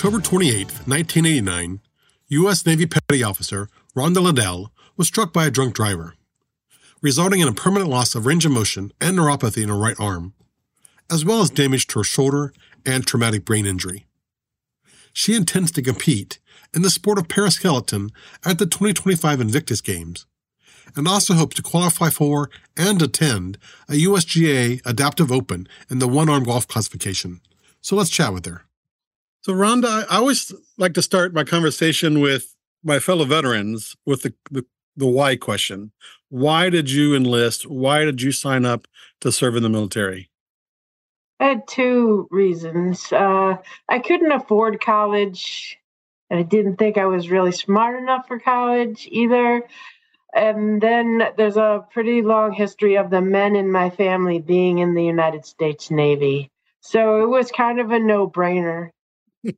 October 28, 1989, U.S. Navy Petty Officer Rhonda Liddell was struck by a drunk driver, resulting in a permanent loss of range of motion and neuropathy in her right arm, as well as damage to her shoulder and traumatic brain injury. She intends to compete in the sport of paraskeleton at the 2025 Invictus Games, and also hopes to qualify for and attend a USGA Adaptive Open in the one arm golf classification. So let's chat with her. So, Rhonda, I always like to start my conversation with my fellow veterans with the, the, the why question. Why did you enlist? Why did you sign up to serve in the military? I had two reasons. Uh, I couldn't afford college, and I didn't think I was really smart enough for college either. And then there's a pretty long history of the men in my family being in the United States Navy. So it was kind of a no brainer.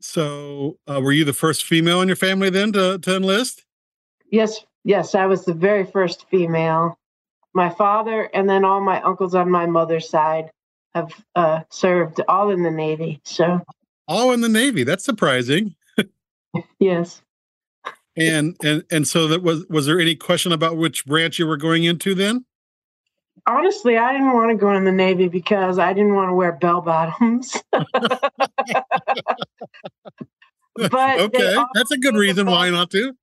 so, uh, were you the first female in your family then to, to enlist? Yes, yes, I was the very first female. My father and then all my uncles on my mother's side have uh, served all in the Navy. So, all in the Navy. That's surprising. yes. And and and so that was was there any question about which branch you were going into then? Honestly, I didn't want to go in the Navy because I didn't want to wear bell bottoms. but okay, that's a good reason best, why not to.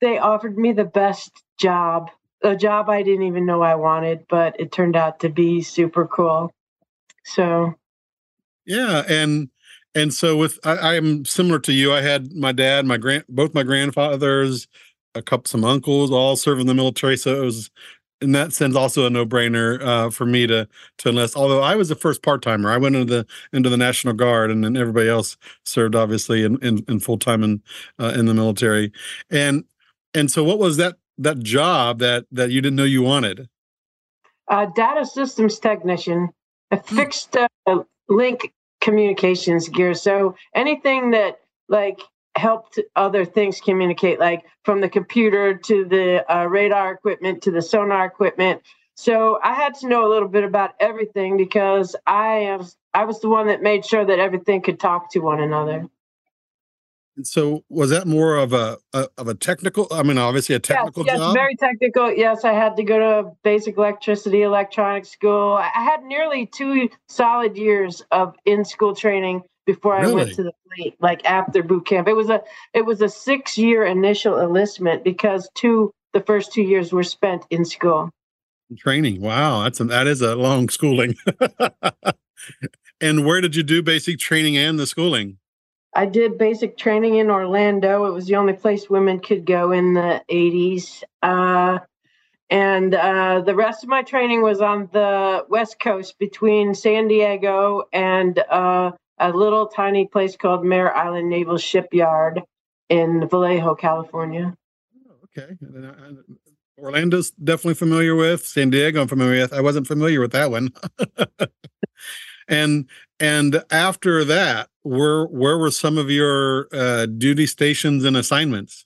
They offered me the best job, a job I didn't even know I wanted, but it turned out to be super cool. So, yeah, and and so with I, I'm similar to you. I had my dad, my grand, both my grandfathers, a couple some uncles, all serve in the military. So it was in that sense also a no-brainer uh, for me to to enlist. Although I was the first part-timer, I went into the into the National Guard, and then everybody else served obviously in in, in full time in uh, in the military. And and so, what was that that job that that you didn't know you wanted? Uh, data systems technician, a hmm. fixed uh, link communications gear. So anything that like helped other things communicate, like from the computer to the uh, radar equipment to the sonar equipment. So I had to know a little bit about everything because I am I was the one that made sure that everything could talk to one another. And so, was that more of a, a of a technical? I mean, obviously a technical yes, yes, job. very technical. Yes, I had to go to basic electricity, electronics school. I had nearly two solid years of in school training before really? I went to the fleet, like after boot camp. It was a it was a six year initial enlistment because two the first two years were spent in school. Training. Wow, that's a, that is a long schooling. and where did you do basic training and the schooling? I did basic training in Orlando. It was the only place women could go in the 80s. Uh, and uh, the rest of my training was on the West Coast between San Diego and uh, a little tiny place called Mare Island Naval Shipyard in Vallejo, California. Oh, okay. Orlando's definitely familiar with. San Diego, I'm familiar with. I wasn't familiar with that one. and and after that, where where were some of your uh, duty stations and assignments?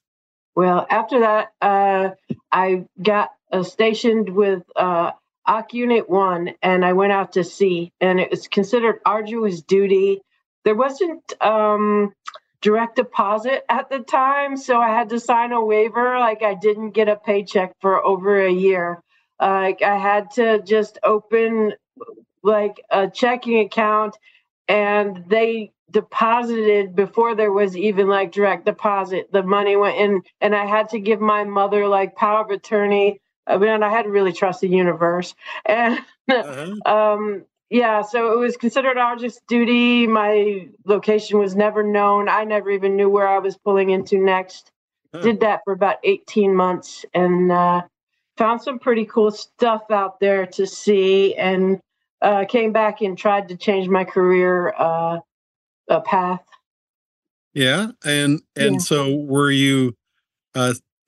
Well, after that, uh, I got uh, stationed with uh, OC Unit 1 and I went out to sea, and it was considered arduous duty. There wasn't um, direct deposit at the time, so I had to sign a waiver. Like I didn't get a paycheck for over a year. Like I had to just open like a checking account, and they deposited before there was even like direct deposit. The money went in, and I had to give my mother like power of attorney I mean, I had to really trust the universe. And uh-huh. um, yeah, so it was considered arduous duty. My location was never known. I never even knew where I was pulling into next. Huh. Did that for about 18 months and uh, found some pretty cool stuff out there to see and uh, came back and tried to change my career uh, path. Yeah, and and yeah. so were you?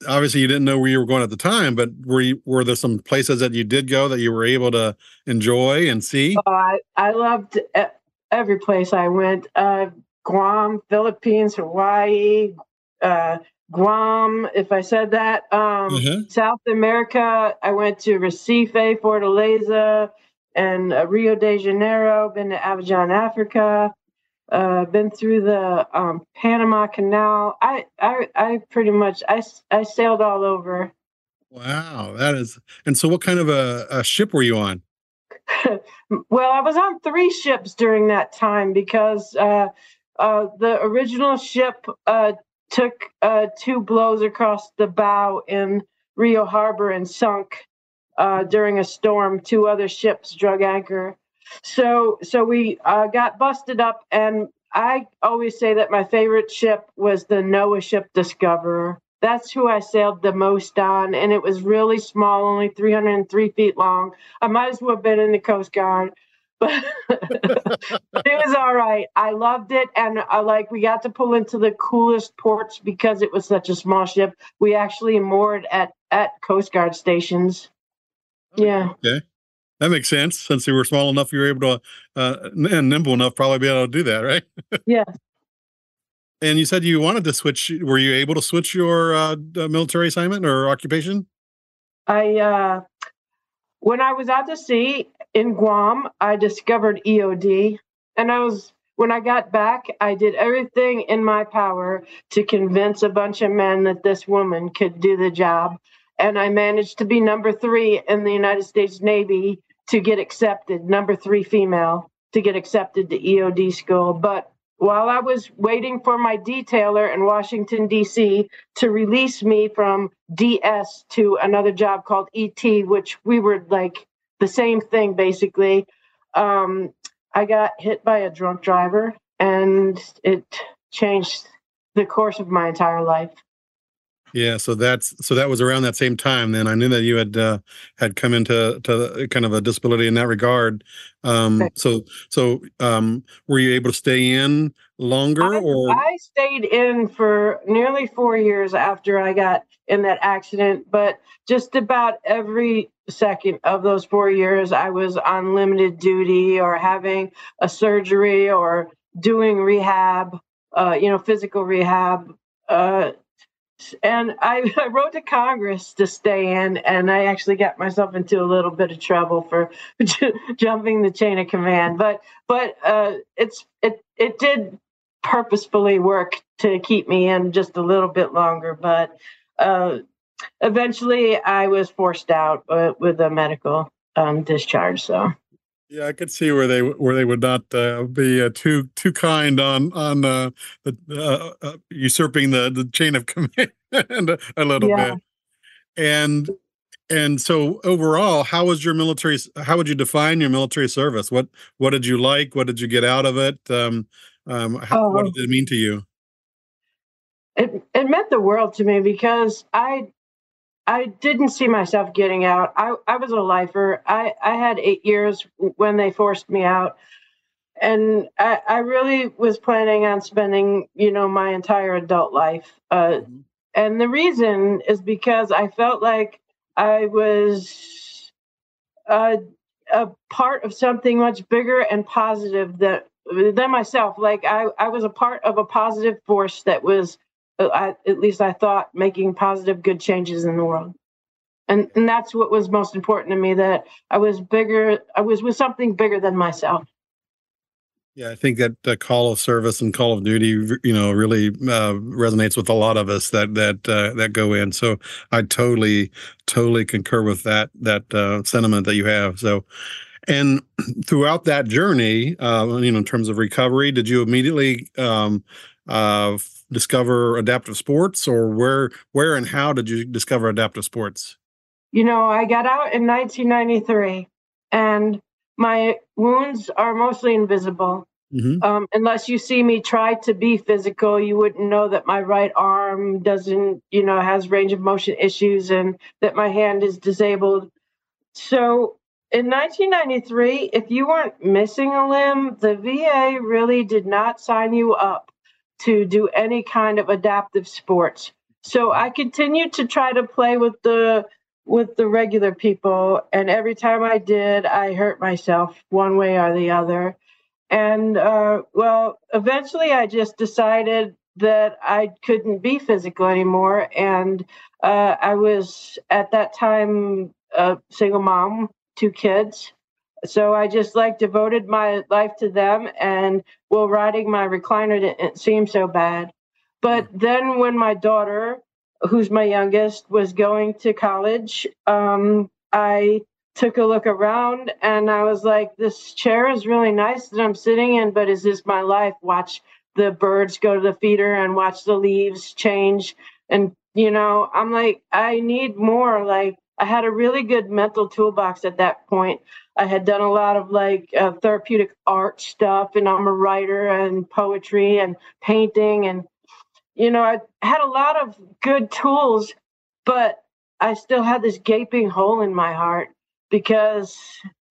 Obviously, you didn't know where you were going at the time, but were you? Were there some places that you did go that you were able to enjoy and see? Oh, I I loved every place I went. Uh, Guam, Philippines, Hawaii, uh, Guam, if I said that. Um, mm-hmm. South America, I went to Recife, Fortaleza, and uh, Rio de Janeiro. Been to Abidjan, Africa. Uh, been through the um, Panama Canal. I, I, I pretty much I, I sailed all over. Wow, that is. And so, what kind of a, a ship were you on? well, I was on three ships during that time because uh, uh, the original ship uh, took uh, two blows across the bow in Rio Harbor and sunk uh, during a storm. Two other ships drug anchor. So, so we uh, got busted up, and I always say that my favorite ship was the NOAA ship Discoverer. That's who I sailed the most on, and it was really small, only 303 feet long. I might as well have been in the Coast Guard but it was all right. I loved it, and I like we got to pull into the coolest ports because it was such a small ship. We actually moored at at Coast Guard stations. Yeah. Okay. That makes sense. Since you were small enough, you were able to, uh, and nimble enough, probably be able to do that, right? yeah. And you said you wanted to switch. Were you able to switch your uh, military assignment or occupation? I, uh, when I was out to sea, in Guam, I discovered EOD. And I was, when I got back, I did everything in my power to convince a bunch of men that this woman could do the job. And I managed to be number three in the United States Navy to get accepted, number three female to get accepted to EOD school. But while I was waiting for my detailer in Washington, D.C. to release me from DS to another job called ET, which we were like the same thing basically. Um, I got hit by a drunk driver, and it changed the course of my entire life. Yeah, so that's so that was around that same time. Then I knew that you had uh, had come into to kind of a disability in that regard. Um. So so um, were you able to stay in longer, I, or I stayed in for nearly four years after I got in that accident. But just about every second of those four years, I was on limited duty or having a surgery or doing rehab. Uh, you know, physical rehab. Uh, and I, I, wrote to Congress to stay in, and I actually got myself into a little bit of trouble for jumping the chain of command. But but uh, it's it it did purposefully work to keep me in just a little bit longer. But uh, eventually, I was forced out uh, with a medical um, discharge. So. Yeah, I could see where they where they would not uh, be uh, too too kind on on uh, the, uh, uh, usurping the the chain of command a, a, little yeah. bit. And and so overall, how was your military? How would you define your military service? What what did you like? What did you get out of it? Um, um, how, what did it mean to you? It it meant the world to me because I I didn't see myself getting out. I, I was a lifer. I, I had eight years when they forced me out. And I, I really was planning on spending, you know, my entire adult life. Uh, mm-hmm. And the reason is because I felt like I was uh, a part of something much bigger and positive that, than myself. Like I, I was a part of a positive force that was I, at least I thought, making positive, good changes in the world. And, and that's what was most important to me that I was bigger, I was with something bigger than myself. Yeah, I think that the call of service and call of duty, you know, really uh, resonates with a lot of us that that uh, that go in. So I totally, totally concur with that that uh, sentiment that you have. So, and throughout that journey, uh, you know, in terms of recovery, did you immediately um, uh, discover adaptive sports, or where where and how did you discover adaptive sports? You know, I got out in 1993, and my wounds are mostly invisible. Mm-hmm. Um, unless you see me try to be physical, you wouldn't know that my right arm doesn't, you know, has range of motion issues and that my hand is disabled. So in 1993, if you weren't missing a limb, the VA really did not sign you up to do any kind of adaptive sports. So I continued to try to play with the with the regular people and every time I did I hurt myself one way or the other. And uh, well, eventually I just decided that I couldn't be physical anymore. And uh, I was at that time a single mom, two kids. So I just like devoted my life to them. And well, riding my recliner didn't seem so bad. But then when my daughter, who's my youngest, was going to college, um, I took a look around and I was like, this chair is really nice that I'm sitting in, but is this my life? Watch the birds go to the feeder and watch the leaves change. And, you know, I'm like, I need more. Like, I had a really good mental toolbox at that point. I had done a lot of like uh, therapeutic art stuff, and I'm a writer and poetry and painting. And, you know, I had a lot of good tools, but I still had this gaping hole in my heart because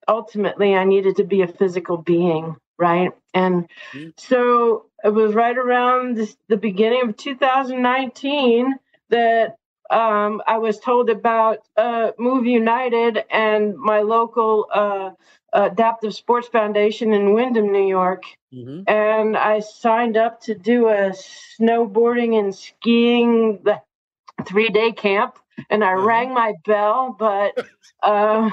ultimately I needed to be a physical being, right? And mm-hmm. so it was right around this, the beginning of 2019 that um, I was told about uh, Move United and my local uh, Adaptive Sports Foundation in Windham, New York. Mm-hmm. And I signed up to do a snowboarding and skiing the three day camp. And I uh-huh. rang my bell, but uh,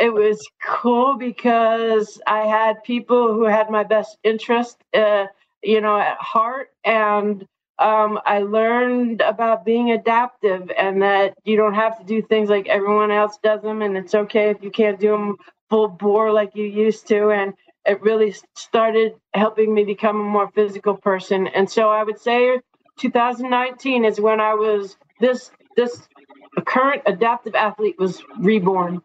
it was cool because I had people who had my best interest, uh, you know, at heart. And um, I learned about being adaptive and that you don't have to do things like everyone else does them. And it's okay if you can't do them full bore like you used to. And it really started helping me become a more physical person. And so I would say 2019 is when I was this, this current adaptive athlete was reborn.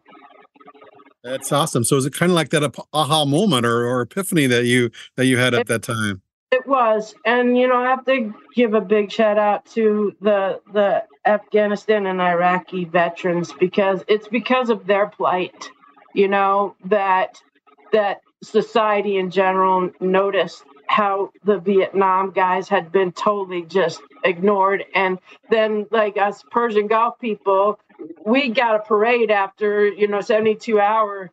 That's awesome. So is it kind of like that aha moment or, or epiphany that you that you had at that time? It was, and you know, I have to give a big shout out to the the Afghanistan and Iraqi veterans because it's because of their plight, you know, that that society in general noticed how the Vietnam guys had been totally just ignored. And then, like us Persian Gulf people, we got a parade after, you know, 72 hour,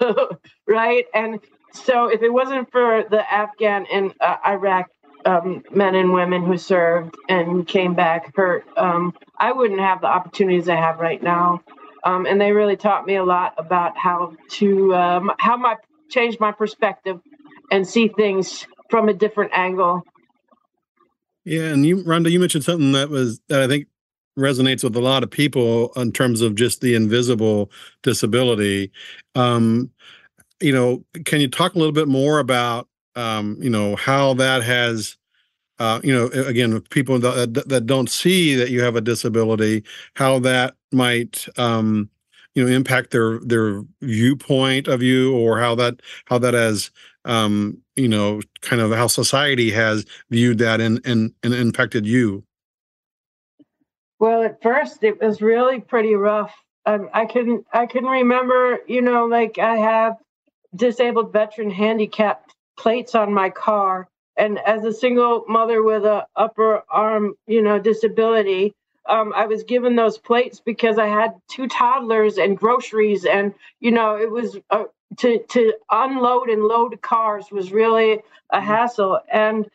right? And so if it wasn't for the Afghan and uh, Iraq um, men and women who served and came back hurt, um, I wouldn't have the opportunities I have right now. Um, and they really taught me a lot about how to um, how my change my perspective and see things from a different angle. Yeah, and you, Rhonda, you mentioned something that was that I think resonates with a lot of people in terms of just the invisible disability. Um, you know, can you talk a little bit more about um, you know how that has uh, you know again people that, that don't see that you have a disability how that might um, you know impact their their viewpoint of you or how that how that has um, you know kind of how society has viewed that and and, and impacted you? Well at first it was really pretty rough. Um, i couldn't i couldn't remember you know like i have disabled veteran handicapped plates on my car. And as a single mother with a upper arm, you know, disability, um, I was given those plates because I had two toddlers and groceries, and you know, it was uh, to to unload and load cars was really a mm-hmm. hassle. And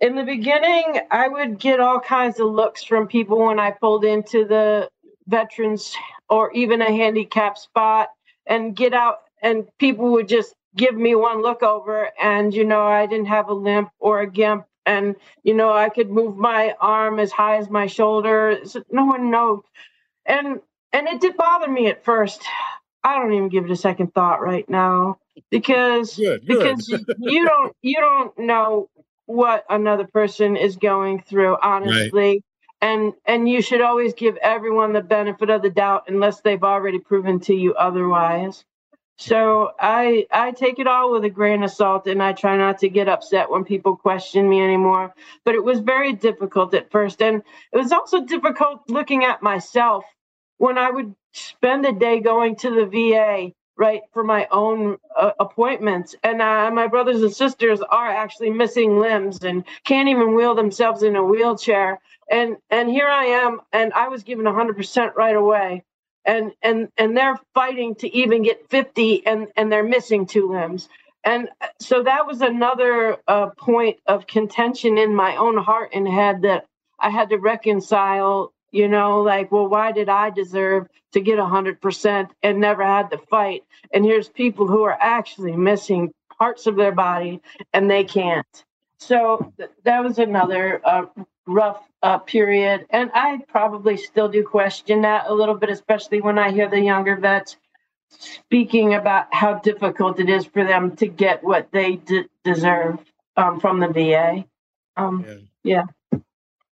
in the beginning, I would get all kinds of looks from people when I pulled into the veterans or even a handicap spot and get out and people would just give me one look over and you know i didn't have a limp or a gimp. And you know i could move my arm as high as my shoulder so no one knows. And and it did bother me at first. I don't even give it a second thought right now because good, good. because you don't you don't know what another person is going through honestly. Right. and and you should always give everyone the benefit of the doubt unless they've already proven to you otherwise so I I take it all with a grain of salt and I try not to get upset when people question me anymore. But it was very difficult at first. And it was also difficult looking at myself when I would spend a day going to the VA right for my own uh, appointments and uh, my brothers and sisters are actually missing limbs and can't even wheel themselves in a wheelchair and and here i am and i was given 100% right away and and and they're fighting to even get 50 and and they're missing two limbs. And uh, so that was another uh, point of contention in my own heart and head that i had to reconcile you know like well why did i deserve to get 100% and never had to fight? And here's people who are actually missing parts of their body and they can't. So th- that was another uh, rough uh, period and i probably still do question that a little bit especially when i hear the younger vets speaking about how difficult it is for them to get what they d- deserve um, from the va um, yeah.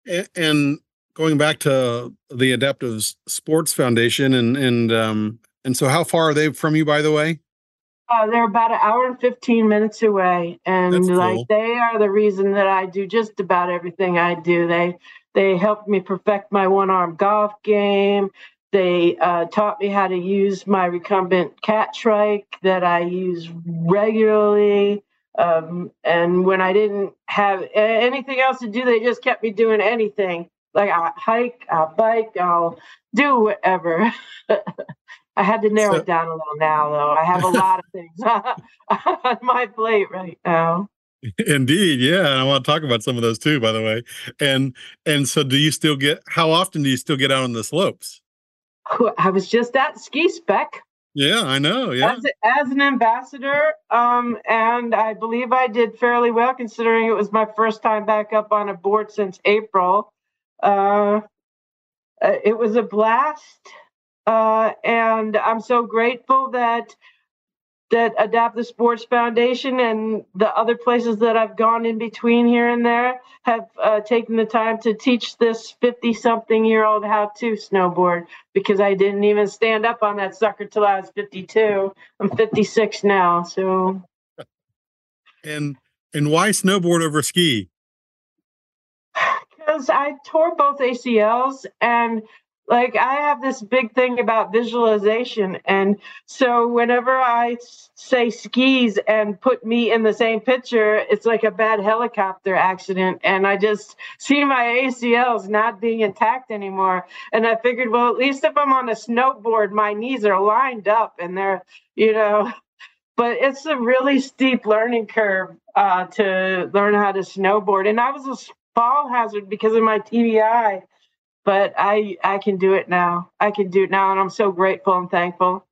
yeah and going back to the Adaptive Sports Foundation, and and um, and so how far are they from you, by the way? Uh, they're about an hour and 15 minutes away. And like they are the reason that I do just about everything I do. They they helped me perfect my one arm golf game. They uh, taught me how to use my recumbent cat trike that I use regularly. Um, and when I didn't have anything else to do, they just kept me doing anything. Like I hike, I'll bike, I'll do whatever. I had to narrow so, it down a little now, though. I have a lot of things on my plate right now. Indeed, yeah, and I want to talk about some of those too, by the way. And and so, do you still get? How often do you still get out on the slopes? I was just at ski spec. Yeah, I know. Yeah, as, as an ambassador, um, and I believe I did fairly well considering it was my first time back up on a board since April. Uh, uh, it was a blast, uh, and I'm so grateful that that Adaptive Sports Foundation and the other places that I've gone in between here and there have uh, taken the time to teach this 50 something year old how to snowboard because I didn't even stand up on that sucker till I was 52. I'm 56 now. So, and and why snowboard over ski? because I tore both ACLs and like I have this big thing about visualization and so whenever I say skis and put me in the same picture it's like a bad helicopter accident and I just see my ACLs not being intact anymore. And I figured well at least if I'm on a snowboard my knees are lined up and they're you know but it's a really steep learning curve uh, to learn how to snowboard. And I was a fall hazard because of my TBI, but I I can do it now. I can do it now, and I'm so grateful and thankful.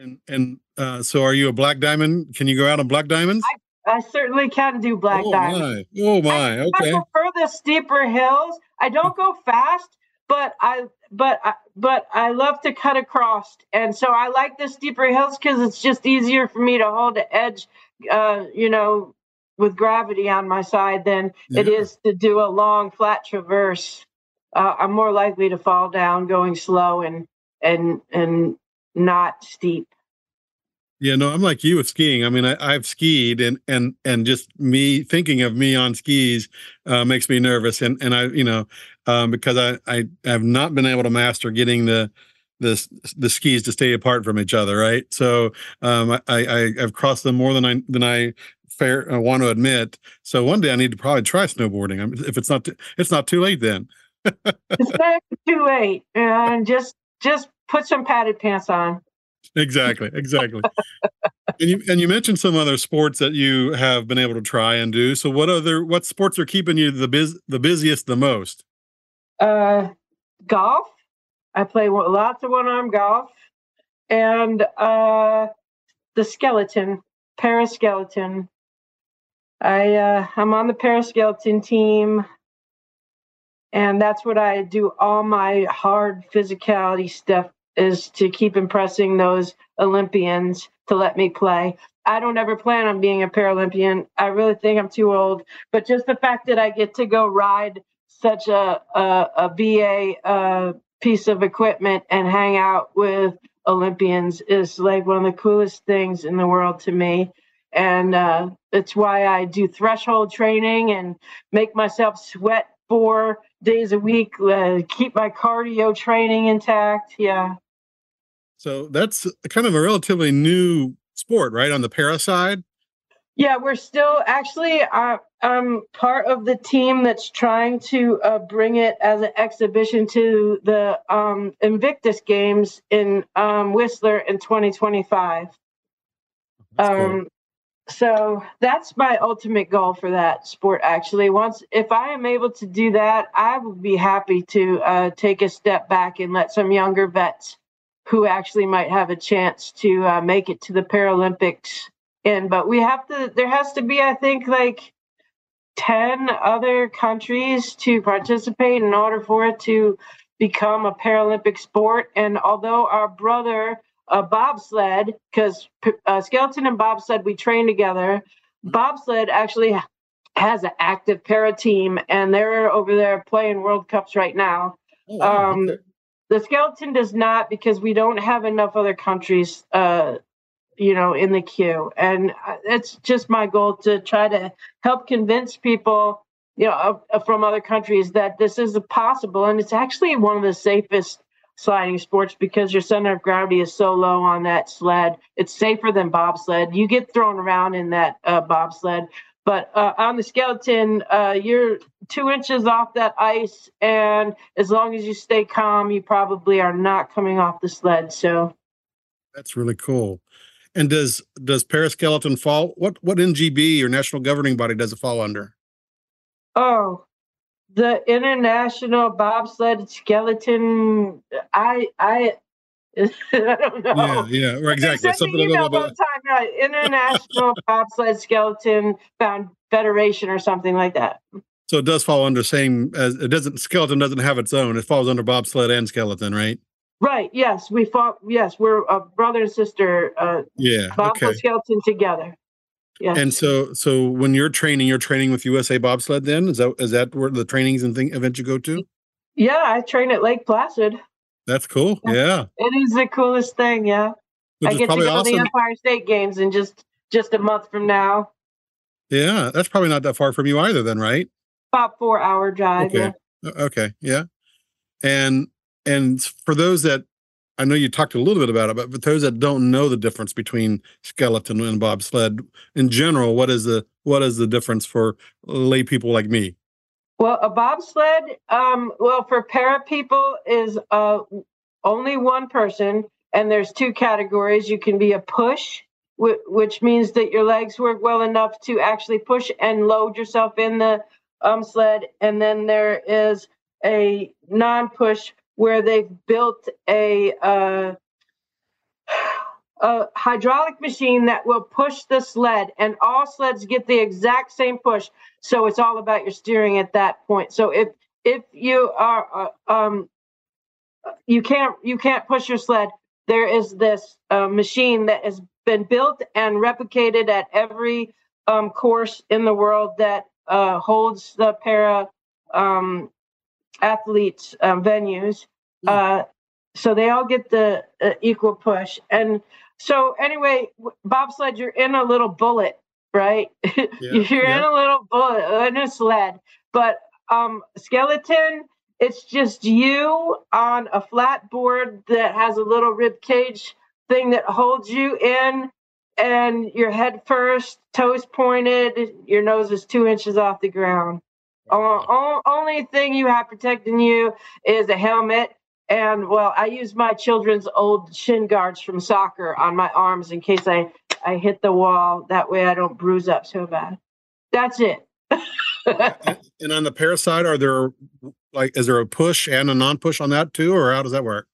And and uh, so, are you a black diamond? Can you go out on black diamonds? I, I certainly can do black oh diamonds. My. Oh my! Okay. I prefer the steeper hills. I don't go fast, but I but I, but I love to cut across, and so I like the steeper hills because it's just easier for me to hold the edge. Uh, you know, with gravity on my side than yeah. it is to do a long flat traverse. Uh, I'm more likely to fall down going slow and and and not steep. Yeah, no, I'm like you with skiing. I mean, I, have skied, and and and just me thinking of me on skis uh, makes me nervous. And and I, you know, um, because I I have not been able to master getting the the the skis to stay apart from each other, right? So um, I, I I've crossed them more than I than I fair I want to admit. So one day I need to probably try snowboarding. If it's not too, it's not too late then. It's too late, and just just put some padded pants on. Exactly, exactly. and you and you mentioned some other sports that you have been able to try and do. So what other what sports are keeping you the biz the busiest the most? Uh, golf. I play lots of one arm golf, and uh, the skeleton, paraskeleton. I uh, I'm on the paraskeleton team, and that's what I do. All my hard physicality stuff is to keep impressing those Olympians to let me play. I don't ever plan on being a Paralympian. I really think I'm too old. But just the fact that I get to go ride such a a, a BA uh, piece of equipment and hang out with Olympians is like one of the coolest things in the world to me and uh, it's why I do threshold training and make myself sweat four days a week, uh, keep my cardio training intact. Yeah. So that's kind of a relatively new sport, right? On the para side. Yeah, we're still actually. Uh, I'm part of the team that's trying to uh, bring it as an exhibition to the um, Invictus Games in um, Whistler in 2025. That's cool. So that's my ultimate goal for that sport. Actually, once if I am able to do that, I would be happy to uh, take a step back and let some younger vets who actually might have a chance to uh, make it to the Paralympics in. But we have to. There has to be, I think, like ten other countries to participate in order for it to become a Paralympic sport. And although our brother uh, bobsled because uh, skeleton and bobsled we train together. Bobsled actually has an active para team, and they're over there playing World Cups right now. Oh, Um. The skeleton does not because we don't have enough other countries, uh, you know, in the queue, and uh, it's just my goal to try to help convince people, you know, uh, from other countries that this is possible, and it's actually one of the safest sliding sports because your center of gravity is so low on that sled. It's safer than bobsled. You get thrown around in that uh, bobsled, but uh, on the skeleton, uh, you're two inches off that ice, and as long as you stay calm, you probably are not coming off the sled. So, That's really cool. And does does paraskeleton fall? What what NGB or national governing body does it fall under? oh, the international bobsled skeleton. I I I don't know. Yeah, yeah, or exactly. Something me a little all the time, right? International Bobsled Skeleton Found Federation or something like that. So it does fall under same as it doesn't skeleton doesn't have its own. It falls under bobsled and skeleton, right? Right. Yes, we fought. Yes, we're a brother and sister. Uh, Yeah. bobsled Okay. skeleton together. And so so when you're training, you're training with USA Bobsled. Then is that is that where the trainings and thing events you go to? yeah, I train at Lake Placid. That's cool. Yeah. Yeah. It is the coolest thing. Yeah, Which I get to go to the. Empire State Games in just just a month from now. Yeah, that's probably not that far from you either, then, right? About four hour drive. Okay. Yeah. Okay, yeah. And and for those that I know you talked a little bit about it, but for those that don't know the difference between skeleton and bobsled in general, what is the what is the difference for lay people like me? Well, a bobsled, um, well, for para people is uh, only one person, and there's two categories. You can be a push, wh- which means that your legs work well enough to actually push and load yourself in the um, sled, and then there is a non-push where they've built a uh, a hydraulic machine that will push the sled, and all sleds get the exact same push. So it's all about your steering at that point. So if if you are uh, um you can't you can't push your sled, there is this uh, machine that has been built and replicated at every um, course in the world that uh, holds the para um, athletes um, venues. Uh, so they all get the uh, equal push. And so anyway, bobsled, you're in a little bullet, right? you're in a little bullet in a sled. But um, skeleton, it's just you on a flat board that has a little rib cage thing that holds you in, and your head first, toes pointed, your nose is two inches off the ground. Uh, only thing you have protecting you is a helmet. And well, I use my children's old shin guards from soccer on my arms in case I, I hit the wall. That way I don't bruise up so bad. That's it. And on the para side, are there like is there a push and a non-push on that too, or how does that work?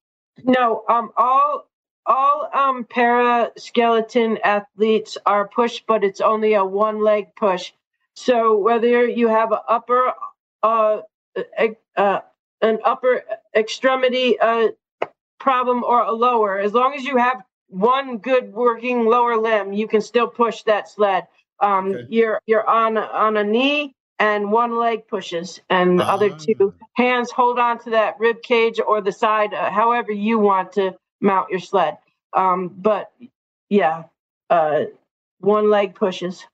No, um, all all um para skeleton athletes are push, but it's only a one leg push. So whether you have an upper uh, uh, an upper extremity uh problem or a lower, as long as you have one good working lower limb, you can still push that sled. Um, Okay. you're you're on on a knee and one leg pushes, and the other Ah. two hands hold on to that rib cage or the side, uh, however you want to mount your sled. Um, but yeah, uh, one leg pushes.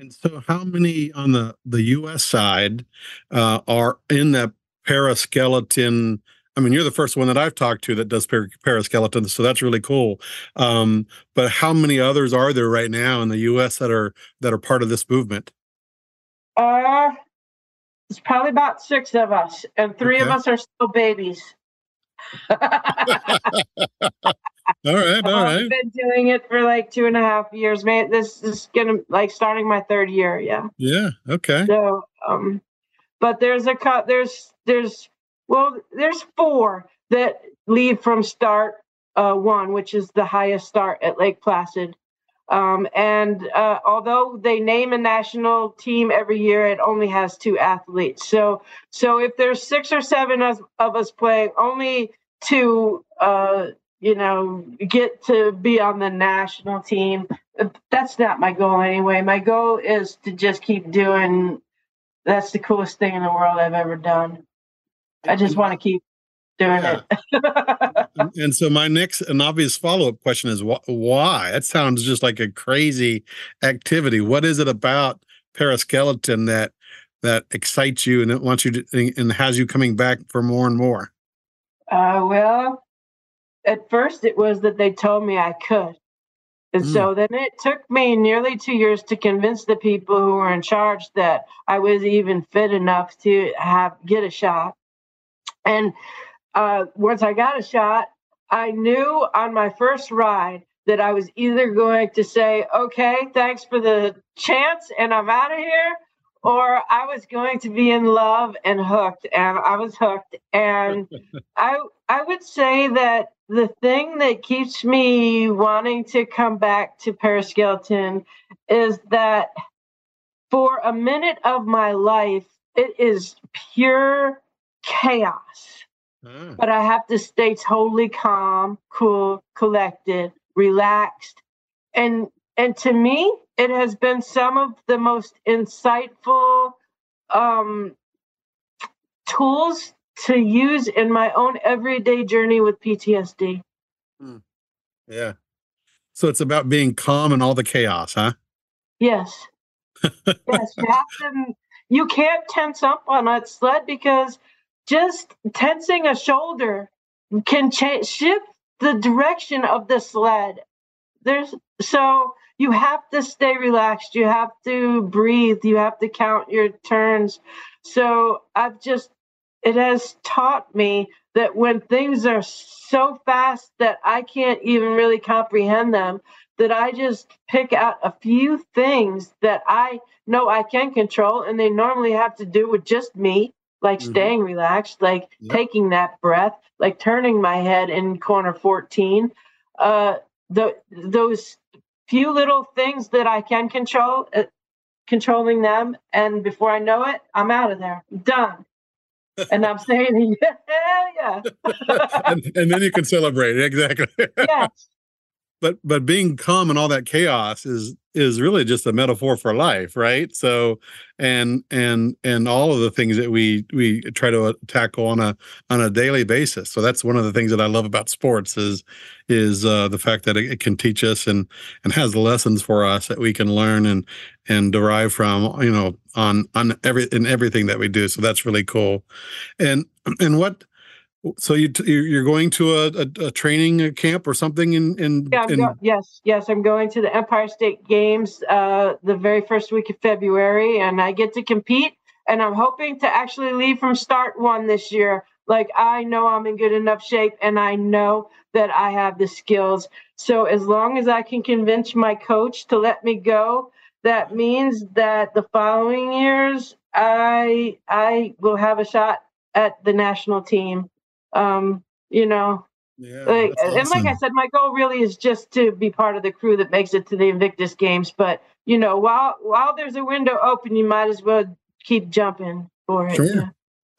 And so, how many on the the U.S. side uh, are in that paraskeleton I mean, you're the first one that I've talked to that does par- paraskeleton, so that's really cool. Um, but how many others are there right now in the U.S. that are that are part of this movement? Uh, it's probably about six of us, and three okay. of us are still babies. all right, all right. I've been doing it for like two and a half years, man. This is gonna like starting my third year. Yeah. Yeah. Okay. So, um, but there's a cut. There's there's well, there's four that leave from start uh, one, which is the highest start at Lake Placid. Um, and uh, although they name a national team every year, it only has two athletes. So, so if there's six or seven of, of us playing, only two, uh, you know, get to be on the national team. That's not my goal anyway. My goal is to just keep doing. That's the coolest thing in the world I've ever done. I just want to keep doing yeah. it. and, so my next and obvious follow-up question is wh- why? That sounds just like a crazy activity. What is it about paraskeleton that that excites you and it wants you to and has you coming back for more and more? Uh, well, at first it was that they told me I could. And mm. so then it took me nearly two years to convince the people who were in charge that I was even fit enough to have get a shot. And uh, once I got a shot, I knew on my first ride that I was either going to say, okay, thanks for the chance and I'm out of here, or I was going to be in love and hooked. And I was hooked. And I, I would say that the thing that keeps me wanting to come back to paraskeleton is that for a minute of my life, it is pure chaos. Mm. But I have to stay totally calm, cool, collected, relaxed. And and to me, it has been some of the most insightful um, tools to use in my own everyday journey with PTSD. Mm. Yeah. So it's about being calm in all the chaos, huh? Yes. yes. You have to, you can't tense up on that sled because just tensing a shoulder can change shift the direction of the sled there's so you have to stay relaxed you have to breathe you have to count your turns so i've just it has taught me that when things are so fast that i can't even really comprehend them that i just pick out a few things that i know i can control and they normally have to do with just me like mm-hmm. staying relaxed, like yep. taking that breath, like turning my head in corner 14. Uh, the those few little things that I can control, uh, controlling them, and before I know it, I'm out of there, done. and I'm saying, yeah, yeah. and, and, then you can celebrate exactly. yes, but but being calm and all that chaos is is really just a metaphor for life right? So and and and all of the things that we we try to tackle on a on a daily basis. So that's one of the things that i love about sports is is uh, the fact that it, it, can teach us and and has lessons for us that we can learn and and derive from you know on on every in everything that we do. So that's really cool. And and what so you you're going to a, a, a training camp or something in in, yeah, in... Go, yes yes I'm going to the Empire State Games uh, the very first week of February and I get to compete and I'm hoping to actually leave from start one this year. Like I know I'm in good enough shape and I know that I have the skills. So as long as I can convince my coach to let me go, that means that the following years I I will have a shot at the national team um, you know, yeah, like, awesome. and like I said, my goal really is just to be part of the crew that makes it to the Invictus Games. But you know, while while there's a window open, you might as well keep jumping for it. Sure. Yeah.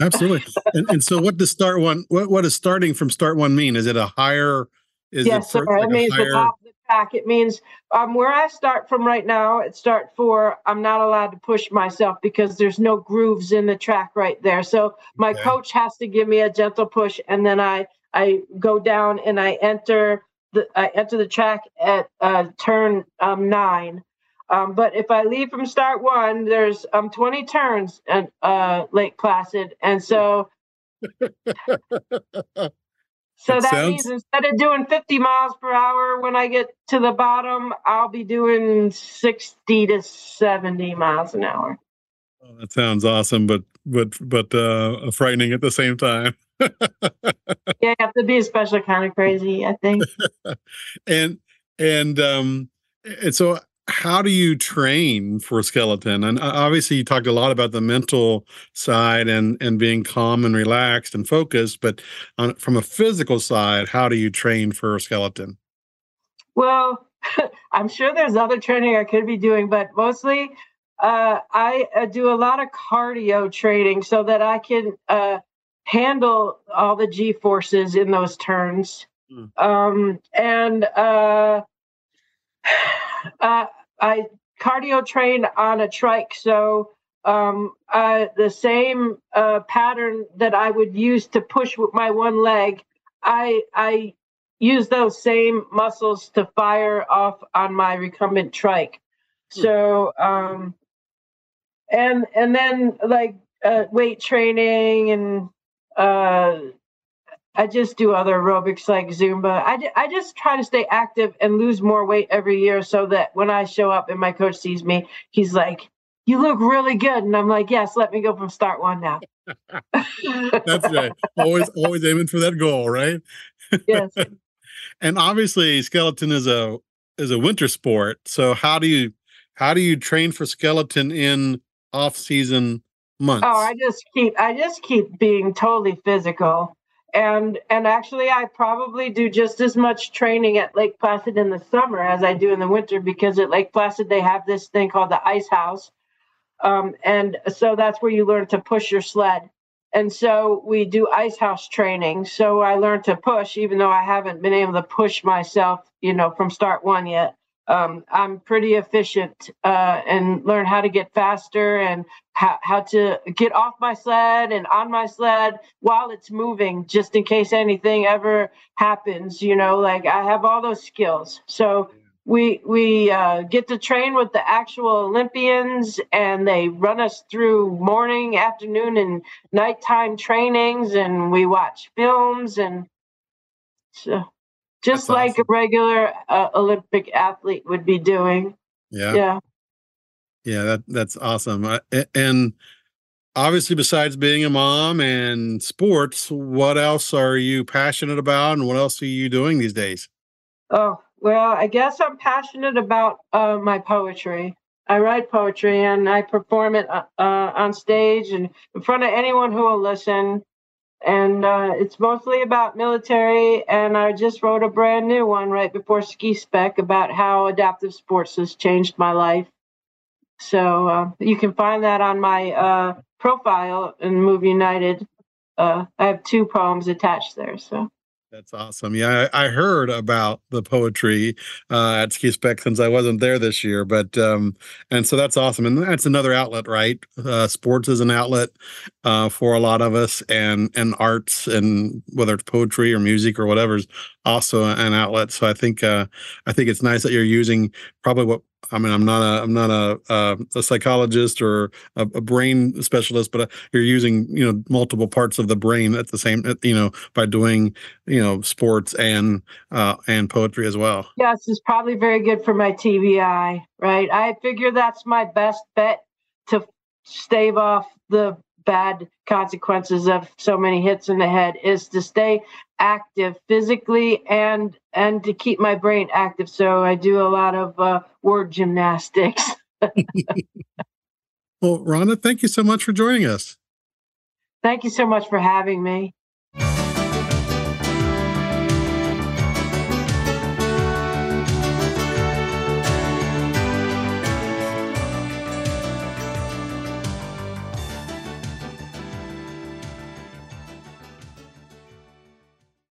Absolutely. and, and, so, what does start one? What what does starting from start one mean? Is it a higher? Is yes, it, sir. Like it means higher... the top the pack. It means um, where I start from right now. At start four, I'm not allowed to push myself because there's no grooves in the track right there. So my okay. coach has to give me a gentle push, and then I I go down and I enter the I enter the track at uh, turn um, nine. Um, but if I leave from start one, there's um 20 turns at uh, Lake Placid, and so So It that sounds- means instead of doing 50 miles per hour when I get to the bottom, I'll be doing 60 to 70 miles an hour. Oh, that sounds awesome, but but but uh, frightening at the same time. Yeah, you have to be especially kind of crazy, I think. and and um and so how do you train for skeleton and uh, obviously you talked a lot about the mental side and and being calm and relaxed and focused but on from a physical side how do you train for skeleton Well, I'm sure there's other training I could be doing, but mostly uh, I uh, do a lot of cardio training so that I can uh, handle all the G forces in those turns. Mm. Um, and uh, uh, I cardio train on a trike, so um, uh, the same uh, pattern that I would use to push with my one leg, I I use those same muscles to fire off on my recumbent trike. Hmm. So um and and then like uh, weight training and uh I just do other aerobics like Zumba. I, I just try to stay active and lose more weight every year so that when I show up and my coach sees me, he's like, You look really good. And I'm like, Yes, let me go from start one now. that's right always always aiming for that goal right yes. and obviously skeleton is a is a winter sport so how do you how do you train for skeleton in off season oh, months Oh, I just keep I just keep being totally physical. And and actually I probably do just as much training at Lake Placid in the summer as I do in the winter because at Lake Placid they have this thing called the ice house. Um, and so that's where you learn to push your sled. And so we do ice house training. So I learned to push, even though I haven't been able to push myself, you know, from start one yet. Um, I'm pretty efficient uh, and learn how to get faster and how, how to get off my sled and on my sled while it's moving, just in case anything ever happens. You know, like I have all those skills. So we we uh, get to train with the actual Olympians, and they run us through morning, afternoon, and nighttime trainings, and we watch films and so just That's like awesome. a regular uh, Olympic athlete would be doing. yeah Yeah. Yeah, that that's awesome. A- and obviously, besides being a mom and sports, what else are you passionate about, and what else are you doing these days? Oh, well, I guess I'm passionate about uh, my poetry. I write poetry and I perform it uh, uh, on stage and in front of anyone who will listen. And uh, it's mostly about military. And I just wrote a brand new one right before Ski Spec about how adaptive sports has changed my life. So uh, you can find that on my uh, profile in Move United. Uh, I have two poems attached there. So. That's awesome. Yeah, I, I heard about the poetry uh, at Ski Spec since I wasn't there this year, but um, and so that's awesome, and that's another outlet, right? Uh, sports is an outlet uh, for a lot of us, and and arts, and whether it's poetry or music or whatever is also an outlet. So I think uh, I think it's nice that you're using probably what I mean. I'm not a I'm not a a, psychologist or a, a brain specialist, but uh, you're using you know multiple parts of the brain at the same you know by doing you know sports and uh and poetry as well Yes, it's probably very good for my TBI, right? I figure that's my best bet to stave off the bad consequences of so many hits in the head is to stay active physically and and to keep my brain active. So I do a lot of uh, word gymnastics. well rhonda thank you so much for joining us Thank you so much for having me.